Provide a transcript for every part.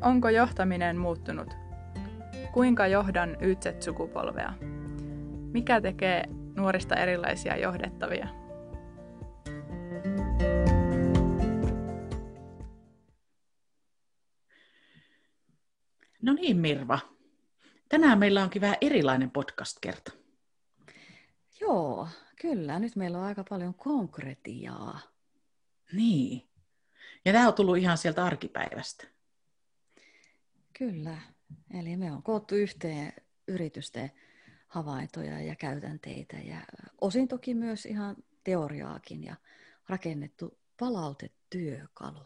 Onko johtaminen muuttunut? Kuinka johdan YZ-sukupolvea? Mikä tekee nuorista erilaisia johdettavia? No niin, Mirva. Tänään meillä onkin vähän erilainen podcast-kerta. Joo, kyllä. Nyt meillä on aika paljon konkretiaa. Niin. Ja tämä on tullut ihan sieltä arkipäivästä. Kyllä. Eli me on koottu yhteen yritysten havaintoja ja käytänteitä ja osin toki myös ihan teoriaakin ja rakennettu palautetyökalu.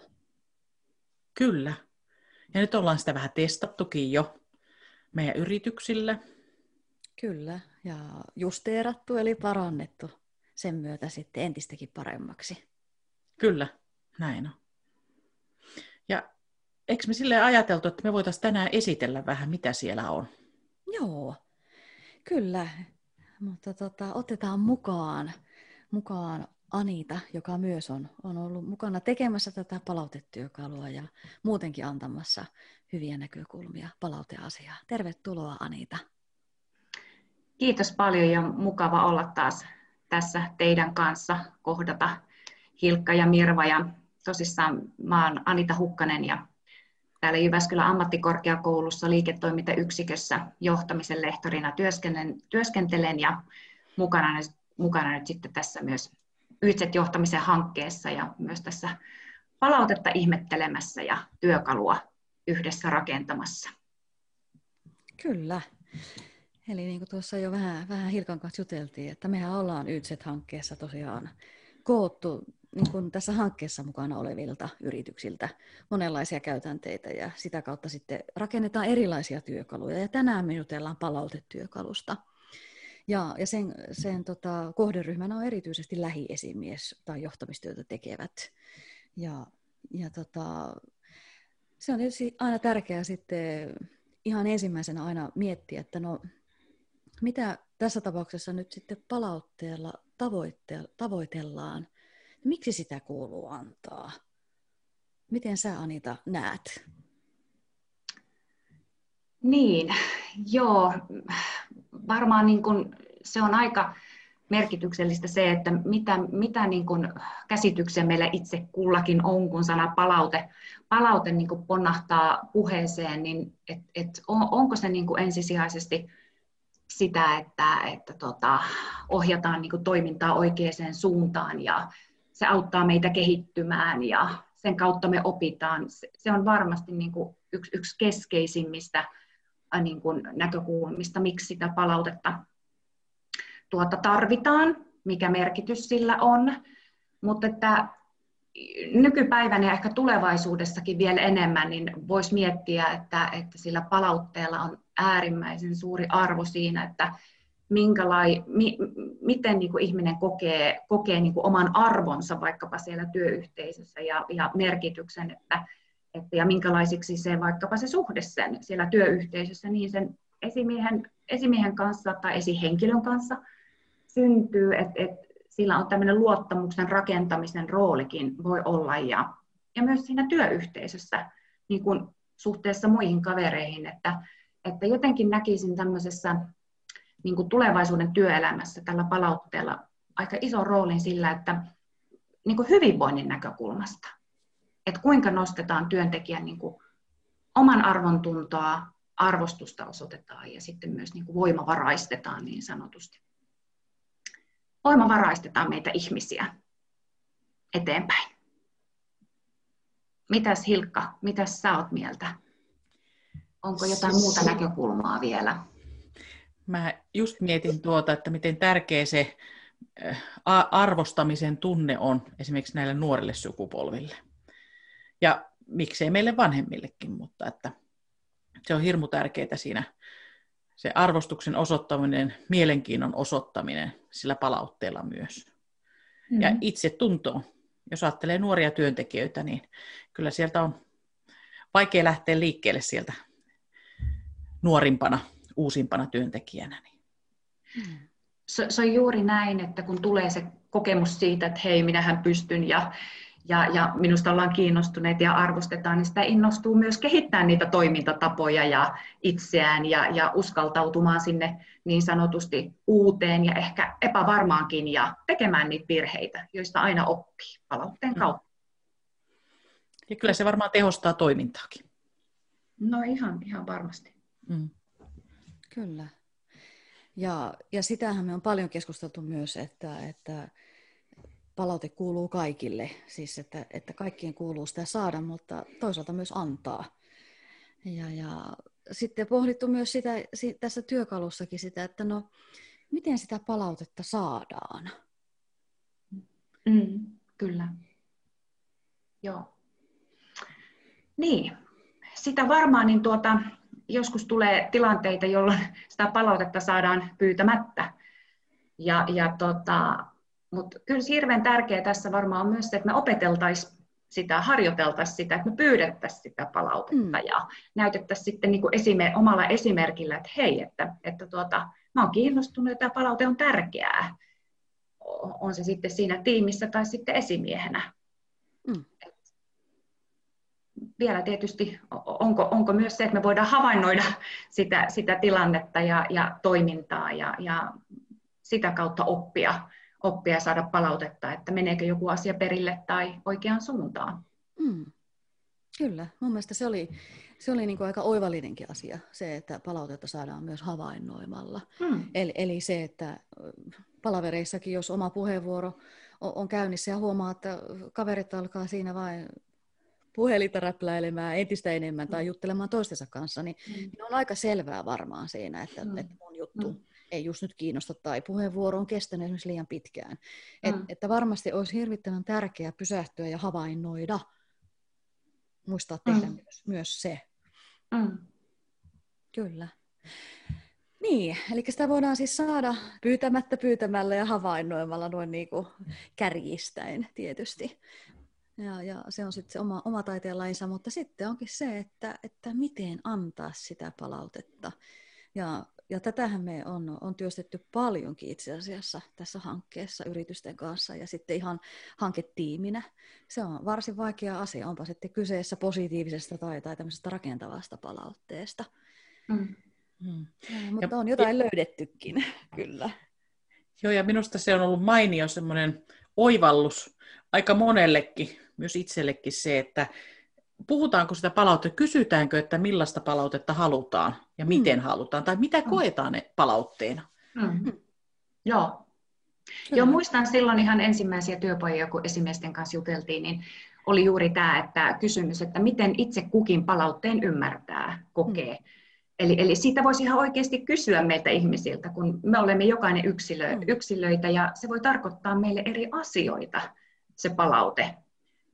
Kyllä. Ja nyt ollaan sitä vähän testattukin jo meidän yrityksillä. Kyllä, ja justeerattu eli parannettu sen myötä sitten entistäkin paremmaksi. Kyllä, näin on. Ja eikö me sille ajateltu, että me voitaisiin tänään esitellä vähän, mitä siellä on? Joo, kyllä. Mutta tota, otetaan mukaan, mukaan Anita, joka myös on, on ollut mukana tekemässä tätä palautetyökalua ja muutenkin antamassa hyviä näkökulmia palauteasiaa. Tervetuloa Anita. Kiitos paljon ja mukava olla taas tässä teidän kanssa kohdata Hilkka ja Mirva. Ja tosissaan mä oon Anita Hukkanen ja täällä Jyväskylän ammattikorkeakoulussa liiketoimintayksikössä johtamisen lehtorina työskentelen, työskentelen ja mukana, mukana nyt sitten tässä myös YZ-johtamisen hankkeessa ja myös tässä palautetta ihmettelemässä ja työkalua yhdessä rakentamassa. Kyllä. Eli niin kuin tuossa jo vähän, vähän Hilkan kanssa juteltiin, että mehän ollaan YZ-hankkeessa tosiaan koottu niin kuin tässä hankkeessa mukana olevilta yrityksiltä monenlaisia käytänteitä ja sitä kautta sitten rakennetaan erilaisia työkaluja. Ja tänään me jutellaan palautetyökalusta. Ja, ja sen, sen tota, kohderyhmänä on erityisesti lähiesimies tai johtamistyötä tekevät. Ja, ja tota, se on tietysti aina tärkeää sitten ihan ensimmäisenä aina miettiä, että no mitä tässä tapauksessa nyt sitten palautteella tavoitellaan, miksi sitä kuuluu antaa? Miten sä Anita näet? Niin, joo, varmaan niin kuin se on aika merkityksellistä se, että mitä, mitä niin kuin käsityksen meillä itse kullakin on, kun sana palaute, palaute niin kuin ponnahtaa puheeseen, niin et, et on, onko se niin ensisijaisesti sitä, että, että tota, ohjataan niin toimintaa oikeaan suuntaan ja se auttaa meitä kehittymään ja sen kautta me opitaan. Se, on varmasti niin kuin yksi, yksi keskeisimmistä niin kuin näkökulmista, miksi sitä palautetta tuota tarvitaan, mikä merkitys sillä on, mutta että nykypäivänä ja ehkä tulevaisuudessakin vielä enemmän, niin voisi miettiä, että, että sillä palautteella on äärimmäisen suuri arvo siinä, että minkälai, mi, miten niin kuin ihminen kokee, kokee niin kuin oman arvonsa vaikkapa siellä työyhteisössä ja, ja merkityksen, että, että, ja minkälaisiksi se vaikkapa se suhde sen siellä työyhteisössä, niin sen esimiehen, esimiehen kanssa tai esihenkilön kanssa syntyy, että, että sillä on tämmöinen luottamuksen rakentamisen roolikin voi olla ja, ja myös siinä työyhteisössä niin kuin suhteessa muihin kavereihin, että, että jotenkin näkisin tämmöisessä niin kuin tulevaisuuden työelämässä tällä palautteella aika iso roolin sillä, että niin kuin hyvinvoinnin näkökulmasta, että kuinka nostetaan työntekijän niin kuin oman arvontuntoa, arvostusta osoitetaan ja sitten myös niin kuin voimavaraistetaan niin sanotusti. Voimavaraistetaan meitä ihmisiä eteenpäin. Mitäs Hilkka, mitäs sä oot mieltä? Onko jotain muuta näkökulmaa vielä? Mä just mietin tuota, että miten tärkeä se arvostamisen tunne on esimerkiksi näille nuorille sukupolville. Ja miksei meille vanhemmillekin, mutta että se on hirmu tärkeää siinä se arvostuksen osoittaminen, mielenkiinnon osoittaminen sillä palautteella myös. Mm-hmm. Ja itse tunto, jos ajattelee nuoria työntekijöitä, niin kyllä sieltä on vaikea lähteä liikkeelle sieltä nuorimpana uusimpana työntekijänä. Niin. Se, se on juuri näin, että kun tulee se kokemus siitä, että hei, minähän pystyn ja, ja, ja minusta ollaan kiinnostuneet ja arvostetaan, niin sitä innostuu myös kehittää niitä toimintatapoja ja itseään ja, ja uskaltautumaan sinne niin sanotusti uuteen ja ehkä epävarmaankin ja tekemään niitä virheitä, joista aina oppii palautteen mm. kautta. Ja kyllä se varmaan tehostaa toimintaakin. No ihan, ihan varmasti. Mm. Kyllä. Ja, ja sitähän me on paljon keskusteltu myös, että, että palaute kuuluu kaikille, siis että, että kaikkien kuuluu sitä saada, mutta toisaalta myös antaa. Ja, ja sitten pohdittu myös sitä, tässä työkalussakin sitä, että no, miten sitä palautetta saadaan. Mm, kyllä. Joo. Niin, sitä varmaan niin tuota, joskus tulee tilanteita, jolloin sitä palautetta saadaan pyytämättä. Ja, ja tota, mutta kyllä hirveän tärkeää tässä varmaan on myös se, että me opeteltaisiin sitä, harjoiteltaisiin sitä, että me pyydettäisiin sitä palautetta mm. ja näytettäisiin sitten niin kuin esime- omalla esimerkillä, että hei, että, että tuota, mä oon kiinnostunut ja tämä palaute on tärkeää. On se sitten siinä tiimissä tai sitten esimiehenä. Mm. Vielä tietysti, onko, onko myös se, että me voidaan havainnoida sitä, sitä tilannetta ja, ja toimintaa ja, ja sitä kautta oppia oppia ja saada palautetta, että meneekö joku asia perille tai oikeaan suuntaan. Mm. Kyllä, mun mielestä se oli, se oli niin kuin aika oivallinenkin asia, se, että palautetta saadaan myös havainnoimalla. Mm. Eli, eli se, että palavereissakin, jos oma puheenvuoro on, on käynnissä ja huomaa, että kaverit alkaa siinä vain puhelinta räpläilemään entistä enemmän tai mm. juttelemaan toistensa kanssa, niin, mm. niin on aika selvää varmaan siinä, että, mm. että mun juttu mm ei just nyt kiinnosta tai puheenvuoro on kestänyt esimerkiksi liian pitkään. Et, mm. Että varmasti olisi hirvittävän tärkeää pysähtyä ja havainnoida, muistaa tehdä mm. myös, myös se. Mm. Kyllä. Niin, eli sitä voidaan siis saada pyytämättä pyytämällä ja havainnoimalla noin niin kuin kärjistäen tietysti. Ja, ja se on sitten se oma, oma taiteenlainsa, mutta sitten onkin se, että, että miten antaa sitä palautetta. Ja ja tätähän me on, on työstetty paljonkin itse asiassa tässä hankkeessa yritysten kanssa ja sitten ihan hanketiiminä. Se on varsin vaikea asia, onpa sitten kyseessä positiivisesta tai, tai tämmöisestä rakentavasta palautteesta. Mm. Mm. Ja, mutta ja, on jotain ja, löydettykin, kyllä. Joo, ja minusta se on ollut mainio semmoinen oivallus aika monellekin, myös itsellekin se, että puhutaanko sitä palautetta, kysytäänkö, että millaista palautetta halutaan ja miten mm. halutaan, tai mitä mm. koetaan ne palautteena. Mm. Joo. Joo, muistan silloin ihan ensimmäisiä työpajoja, kun esimiesten kanssa juteltiin, niin oli juuri tämä että kysymys, että miten itse kukin palautteen ymmärtää, kokee. Mm. Eli, eli siitä voisi ihan oikeasti kysyä meiltä ihmisiltä, kun me olemme jokainen yksilö, mm. yksilöitä ja se voi tarkoittaa meille eri asioita, se palaute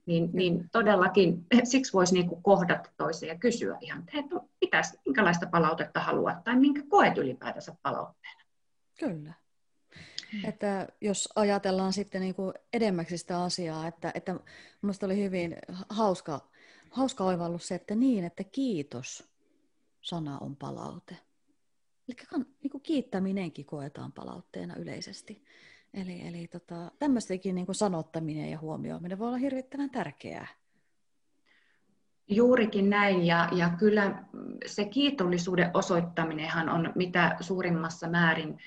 niin, niin todellakin siksi voisi niin kuin kohdata toisen ja kysyä ihan, että no, mitäs, minkälaista palautetta haluat tai minkä koet ylipäätänsä palautteena. Kyllä. Hmm. Että jos ajatellaan sitten niin kuin edemmäksi sitä asiaa, että, että minusta oli hyvin hauska, hauska oivallus se, että niin, että kiitos sana on palaute. Eli niin kuin kiittäminenkin koetaan palautteena yleisesti. Eli, eli tota, tämmöistäkin niin sanottaminen ja huomioiminen voi olla hirvittävän tärkeää. Juurikin näin, ja, ja kyllä se kiitollisuuden osoittaminenhan on mitä suurimmassa määrin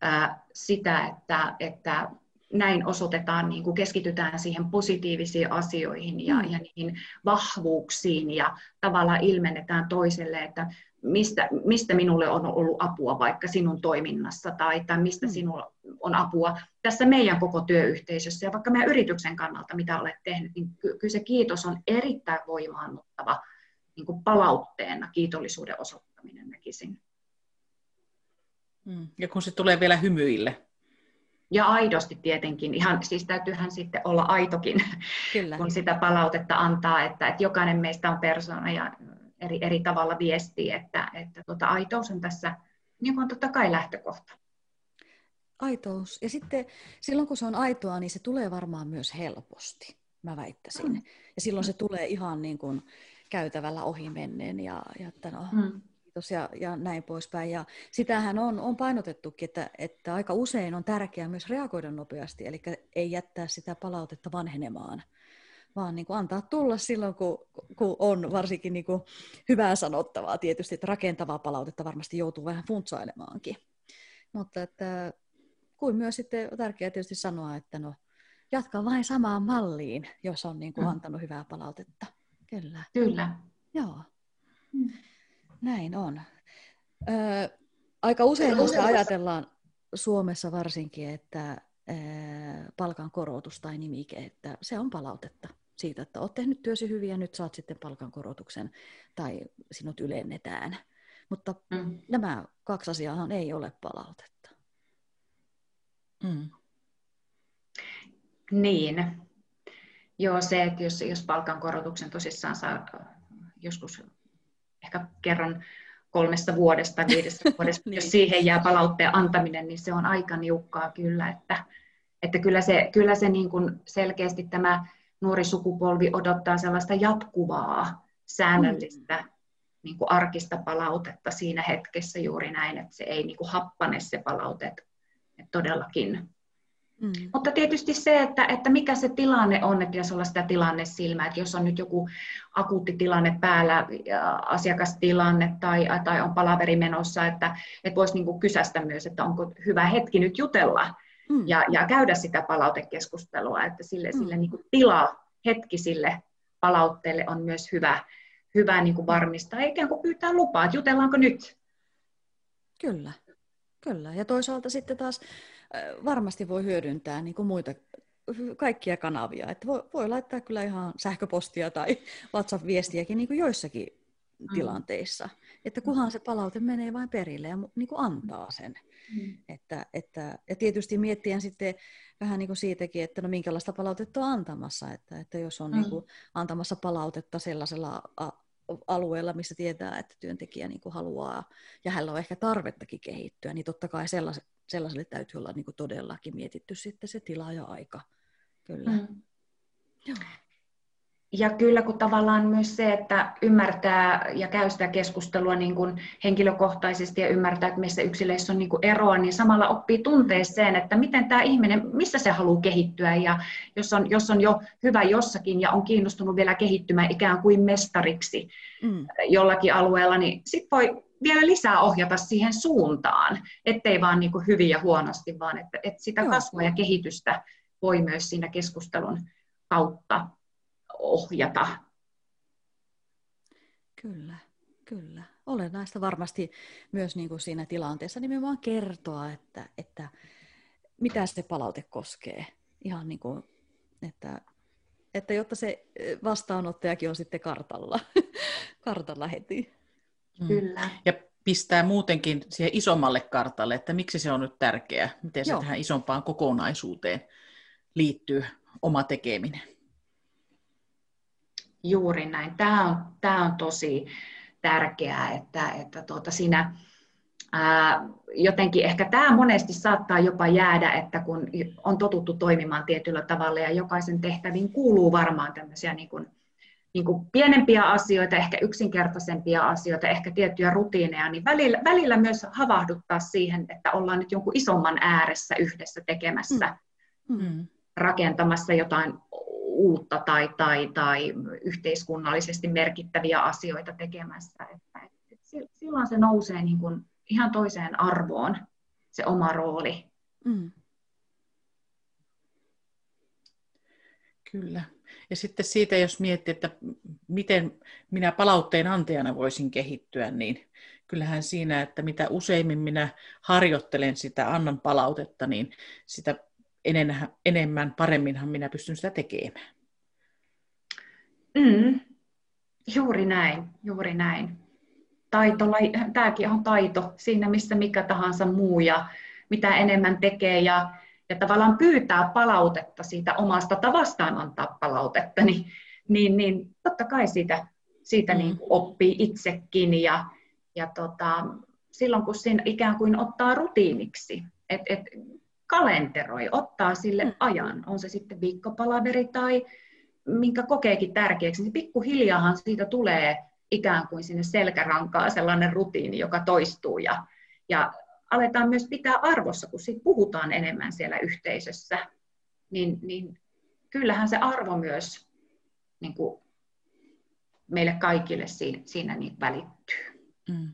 ää, sitä, että, että näin osoitetaan, niin kuin keskitytään siihen positiivisiin asioihin ja, mm. ja niihin vahvuuksiin ja tavallaan ilmennetään toiselle, että mistä, mistä minulle on ollut apua vaikka sinun toiminnassa tai, tai mistä mm. sinulla on apua tässä meidän koko työyhteisössä ja vaikka meidän yrityksen kannalta, mitä olet tehnyt, niin ky- kyllä se kiitos on erittäin voimaannuttava niin kuin palautteena, kiitollisuuden osoittaminen näkisin. Mm. Ja kun se tulee vielä hymyille. Ja aidosti tietenkin, ihan, siis täytyyhän sitten olla aitokin, Kyllä. kun sitä palautetta antaa, että, että jokainen meistä on persona ja eri, eri tavalla viestii, että, että tuota, aitous on tässä niin kuin totta kai lähtökohta. Aitous. Ja sitten silloin kun se on aitoa, niin se tulee varmaan myös helposti, mä väittäisin. Mm. Ja silloin se tulee ihan niin kuin käytävällä ohi menneen ja, ja että no, mm. kiitos ja, ja näin poispäin. Ja sitähän on, on painotettukin, että, että aika usein on tärkeää myös reagoida nopeasti, eli ei jättää sitä palautetta vanhenemaan vaan niin kuin antaa tulla silloin, kun, kun on varsinkin niin kuin hyvää sanottavaa. Tietysti, että rakentavaa palautetta varmasti joutuu vähän funtsailemaankin. Mutta että, kuin myös sitten on tärkeää tietysti sanoa, että no, jatka vain samaan malliin, jos on niin kuin mm. antanut hyvää palautetta. Kyllä. Kyllä. Joo. Mm. Näin on. Ö, aika usein ajatellaan Suomessa varsinkin, että palkan korotus tai nimike, että se on palautetta siitä, että olet tehnyt työsi hyvin ja nyt saat sitten palkankorotuksen tai sinut ylennetään. Mutta mm. nämä kaksi asiaa ei ole palautetta. Mm. Niin. Joo, se, että jos, jos palkankorotuksen tosissaan saa joskus ehkä kerran kolmesta vuodesta, viidestä vuodesta, niin. jos siihen jää palautteen antaminen, niin se on aika niukkaa kyllä, että, että kyllä se, kyllä se niin kuin selkeästi tämä nuori sukupolvi odottaa sellaista jatkuvaa, säännöllistä, mm. niin kuin arkista palautetta siinä hetkessä juuri näin, että se ei niin kuin happane se palaute, että todellakin Mm. Mutta tietysti se, että, että mikä se tilanne on, että pitäisi olla sitä tilannesilmää, että jos on nyt joku akuutti tilanne päällä, asiakastilanne tai, tai on palaveri menossa, että, että voisi niin kysästä myös, että onko hyvä hetki nyt jutella mm. ja, ja käydä sitä palautekeskustelua, että sille, mm. sille niin kuin tila, hetki sille palautteelle on myös hyvä, hyvä niin kuin varmistaa, ikään kuin pyytää lupaa, että jutellaanko nyt. Kyllä, kyllä. Ja toisaalta sitten taas varmasti voi hyödyntää niin kuin muita kaikkia kanavia. Että voi, voi laittaa kyllä ihan sähköpostia tai WhatsApp-viestiäkin niin kuin joissakin mm. tilanteissa. Että kunhan se palaute menee vain perille ja niin kuin antaa sen. Mm. Että, että, ja tietysti miettien sitten vähän niin kuin siitäkin, että no minkälaista palautetta on antamassa. Että, että jos on mm. niin kuin antamassa palautetta sellaisella alueella, missä tietää, että työntekijä niin kuin haluaa ja hänellä on ehkä tarvettakin kehittyä, niin totta kai sellaiset, sellaiselle täytyy olla niin kuin todellakin mietitty sitten se tila ja aika. Kyllä. Mm. Joo. Ja kyllä kun tavallaan myös se, että ymmärtää ja käy sitä keskustelua niin kuin henkilökohtaisesti ja ymmärtää, että meissä yksilöissä on niin kuin eroa, niin samalla oppii tuntea sen, että miten tämä ihminen, missä se haluaa kehittyä ja jos on, jos on jo hyvä jossakin ja on kiinnostunut vielä kehittymään ikään kuin mestariksi mm. jollakin alueella, niin sitten voi vielä lisää ohjata siihen suuntaan, ettei vaan niin kuin hyvin ja huonosti, vaan että, että sitä kasvua ja kehitystä voi myös siinä keskustelun kautta ohjata. Kyllä, kyllä. Olennaista varmasti myös niin kuin siinä tilanteessa nimenomaan kertoa, että, että mitä se palaute koskee. Ihan niin kuin, että, että jotta se vastaanottajakin on sitten kartalla, kartalla heti. Mm. Kyllä. Ja pistää muutenkin siihen isommalle kartalle, että miksi se on nyt tärkeää, miten se Joo. tähän isompaan kokonaisuuteen liittyy oma tekeminen. Juuri näin. Tämä on, tämä on tosi tärkeää, että, että tuota siinä, ää, jotenkin ehkä tämä monesti saattaa jopa jäädä, että kun on totuttu toimimaan tietyllä tavalla ja jokaisen tehtäviin kuuluu varmaan tämmöisiä niin kuin, niin kuin pienempiä asioita, ehkä yksinkertaisempia asioita, ehkä tiettyjä rutiineja, niin välillä, välillä myös havahduttaa siihen, että ollaan nyt jonkun isomman ääressä yhdessä tekemässä, mm. mm. rakentamassa jotain uutta tai, tai, tai yhteiskunnallisesti merkittäviä asioita tekemässä. Että, että silloin se nousee niin kuin ihan toiseen arvoon, se oma rooli. Mm. Kyllä. Ja sitten siitä, jos miettii, että miten minä palautteen antajana voisin kehittyä, niin kyllähän siinä, että mitä useimmin minä harjoittelen sitä, annan palautetta, niin sitä enemmän, paremminhan minä pystyn sitä tekemään. Mm, juuri näin, juuri näin. Taito, tämäkin on taito siinä, missä mikä tahansa muu ja mitä enemmän tekee ja, ja tavallaan pyytää palautetta siitä omasta tavastaan antaa palautetta, niin, niin, niin totta kai siitä, siitä mm. niin kuin oppii itsekin ja, ja tota, silloin kun siinä ikään kuin ottaa rutiiniksi, että et kalenteroi, ottaa sille mm. ajan, on se sitten viikkopalaveri tai minkä kokeekin tärkeäksi, niin pikkuhiljaahan siitä tulee ikään kuin sinne selkärankaa sellainen rutiini, joka toistuu ja, ja aletaan myös pitää arvossa, kun siitä puhutaan enemmän siellä yhteisössä, niin, niin kyllähän se arvo myös niin kuin meille kaikille siinä, siinä niin välittyy. Mm.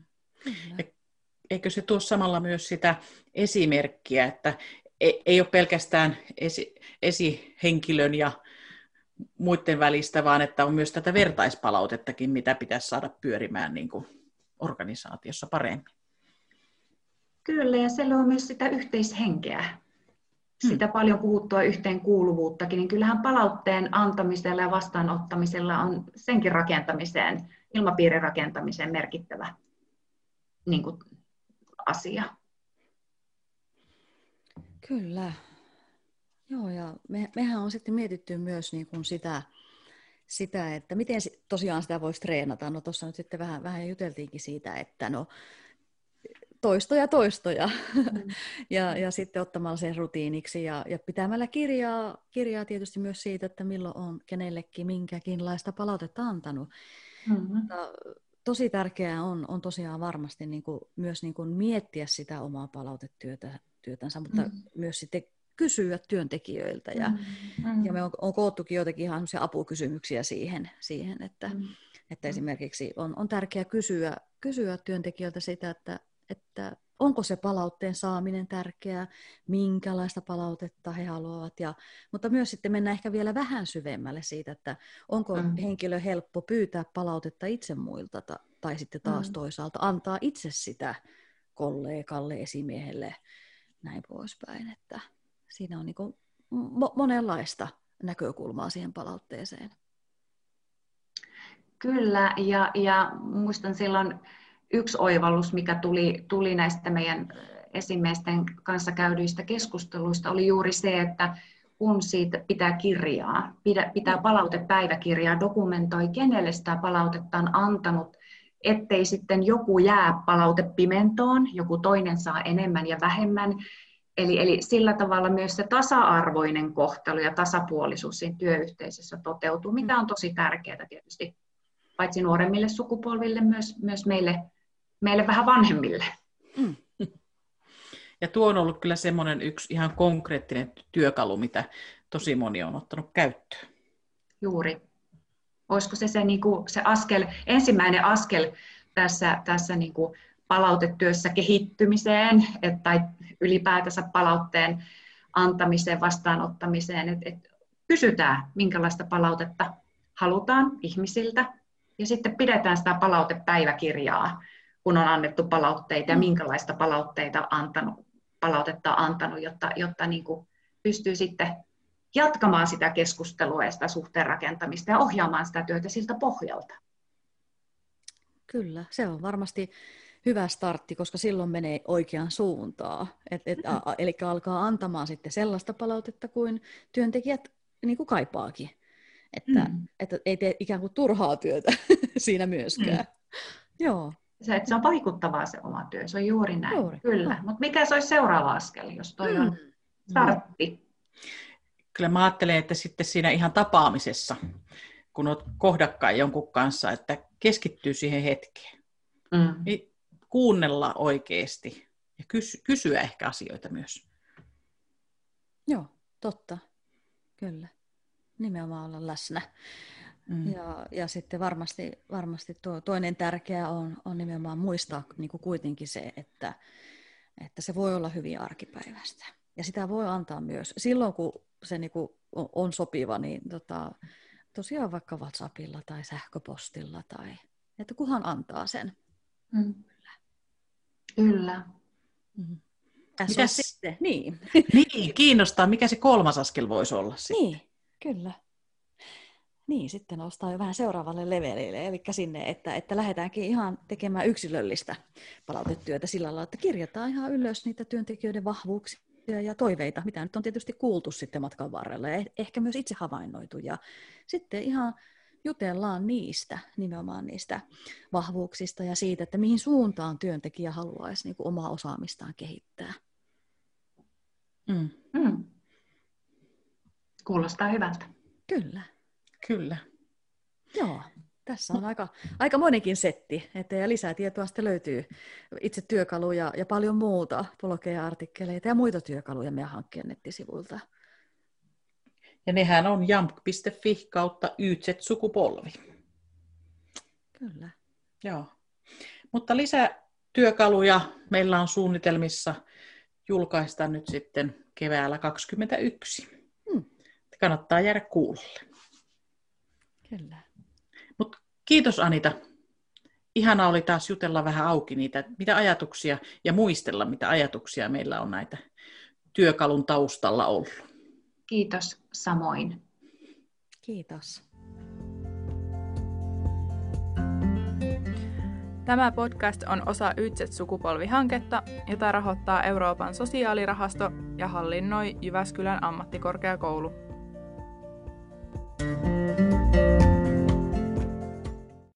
Eikö se tuo samalla myös sitä esimerkkiä, että ei, ei ole pelkästään esi, esihenkilön ja muiden välistä, vaan että on myös tätä vertaispalautettakin, mitä pitäisi saada pyörimään niin kuin organisaatiossa paremmin. Kyllä, ja se on myös sitä yhteishenkeä, hmm. sitä paljon puhuttua yhteenkuuluvuuttakin, niin kyllähän palautteen antamisella ja vastaanottamisella on senkin rakentamiseen, ilmapiirin rakentamiseen merkittävä niin kuin, asia. Kyllä. Joo, ja me, mehän on sitten mietitty myös niin kuin sitä, sitä, että miten tosiaan sitä voisi treenata. No tuossa nyt sitten vähän, vähän juteltiinkin siitä, että no toistoja toistoja mm. ja, ja sitten ottamalla sen rutiiniksi ja, ja pitämällä kirjaa, kirjaa tietysti myös siitä, että milloin on kenellekin minkäkinlaista palautetta antanut. Mm-hmm. Mutta tosi tärkeää on, on tosiaan varmasti niin kuin, myös niin kuin miettiä sitä omaa palautetyötä, työtänsä, mutta mm. myös sitten kysyä työntekijöiltä. Ja, mm. ja me on, on koottukin jotenkin ihan apukysymyksiä siihen, siihen että, mm. että esimerkiksi on, on tärkeää kysyä, kysyä työntekijöiltä sitä, että, että onko se palautteen saaminen tärkeää, minkälaista palautetta he haluavat, ja, mutta myös sitten mennä ehkä vielä vähän syvemmälle siitä, että onko mm. henkilö helppo pyytää palautetta itse muilta, ta, tai sitten taas mm. toisaalta antaa itse sitä kollegalle, esimiehelle, näin poispäin, että siinä on niin mo- monenlaista näkökulmaa siihen palautteeseen. Kyllä, ja, ja muistan silloin yksi oivallus, mikä tuli, tuli näistä meidän esimiesten kanssa käydyistä keskusteluista, oli juuri se, että kun siitä pitää kirjaa, pitää palautepäiväkirjaa, dokumentoi, kenelle sitä palautetta on antanut, ettei sitten joku jää palautepimentoon, joku toinen saa enemmän ja vähemmän. Eli, eli sillä tavalla myös se tasa-arvoinen kohtelu ja tasapuolisuus siinä työyhteisössä toteutuu, mikä on tosi tärkeää tietysti paitsi nuoremmille sukupolville, myös, myös meille meille vähän vanhemmille. Mm. Ja tuo on ollut kyllä semmoinen yksi ihan konkreettinen työkalu, mitä tosi moni on ottanut käyttöön. Juuri. Olisiko se se, niin kuin, se askel, ensimmäinen askel tässä, tässä niin kuin palautetyössä kehittymiseen et, tai ylipäätänsä palautteen antamiseen, vastaanottamiseen, että et kysytään, minkälaista palautetta halutaan ihmisiltä, ja sitten pidetään sitä palautepäiväkirjaa, kun on annettu palautteita ja mm. minkälaista palautteita antanut, palautetta on antanut, jotta, jotta niin kuin pystyy sitten jatkamaan sitä keskustelua ja sitä suhteen rakentamista ja ohjaamaan sitä työtä siltä pohjalta. Kyllä, se on varmasti hyvä startti, koska silloin menee oikeaan suuntaan. Et, et, a, eli alkaa antamaan sitten sellaista palautetta kuin työntekijät niin kuin kaipaakin. Että, mm. että ei tee ikään kuin turhaa työtä siinä myöskään. Mm. Joo se, että se on vaikuttavaa se oma työ, se on juuri näin, juuri. kyllä. No. Mutta mikä se olisi seuraava askel, jos toi mm. on startti? Kyllä mä ajattelen, että sitten siinä ihan tapaamisessa, kun olet kohdakkain jonkun kanssa, että keskittyy siihen hetkeen. Mm. Niin kuunnella oikeasti ja kysy- kysyä ehkä asioita myös. Joo, totta. Kyllä. Nimenomaan olla läsnä. Mm. Ja, ja sitten varmasti, varmasti tuo, toinen tärkeä on, on nimenomaan muistaa niin kuin kuitenkin se, että, että se voi olla hyvin arkipäiväistä. Ja sitä voi antaa myös silloin, kun se niin kuin on sopiva, niin tota, tosiaan vaikka WhatsAppilla tai sähköpostilla, tai että kuhan antaa sen. Mm. Kyllä. Kyllä. Mm. Mitäs... sitten? Niin. niin, kiinnostaa, mikä se kolmas askel voisi olla sitten. Niin, kyllä. Niin, sitten nostaa jo vähän seuraavalle levelille, eli sinne, että, että lähdetäänkin ihan tekemään yksilöllistä palautetyötä sillä lailla, että kirjataan ihan ylös niitä työntekijöiden vahvuuksia ja toiveita, mitä nyt on tietysti kuultu sitten matkan varrella ja eh, ehkä myös itse havainnoitu. Ja sitten ihan jutellaan niistä, nimenomaan niistä vahvuuksista ja siitä, että mihin suuntaan työntekijä haluaisi niin kuin omaa osaamistaan kehittää. Mm. Mm. Kuulostaa hyvältä. Kyllä. Kyllä. Joo, tässä on aika, aika monenkin setti, että ja lisää tietoa sitten löytyy itse työkaluja ja paljon muuta, blogeja, artikkeleita ja muita työkaluja meidän hankkeen nettisivuilta. Ja nehän on jamp.fi kautta YZ-sukupolvi. Kyllä. Joo. Mutta lisätyökaluja meillä on suunnitelmissa julkaista nyt sitten keväällä 2021. Hmm. Kannattaa jäädä kuulolle. Kyllä. Kiitos Anita. Ihana oli taas jutella vähän auki niitä, mitä ajatuksia ja muistella, mitä ajatuksia meillä on näitä työkalun taustalla ollut. Kiitos samoin. Kiitos. Tämä podcast on osa Ytset-sukupolvihanketta, jota rahoittaa Euroopan sosiaalirahasto ja hallinnoi Jyväskylän ammattikorkeakoulu.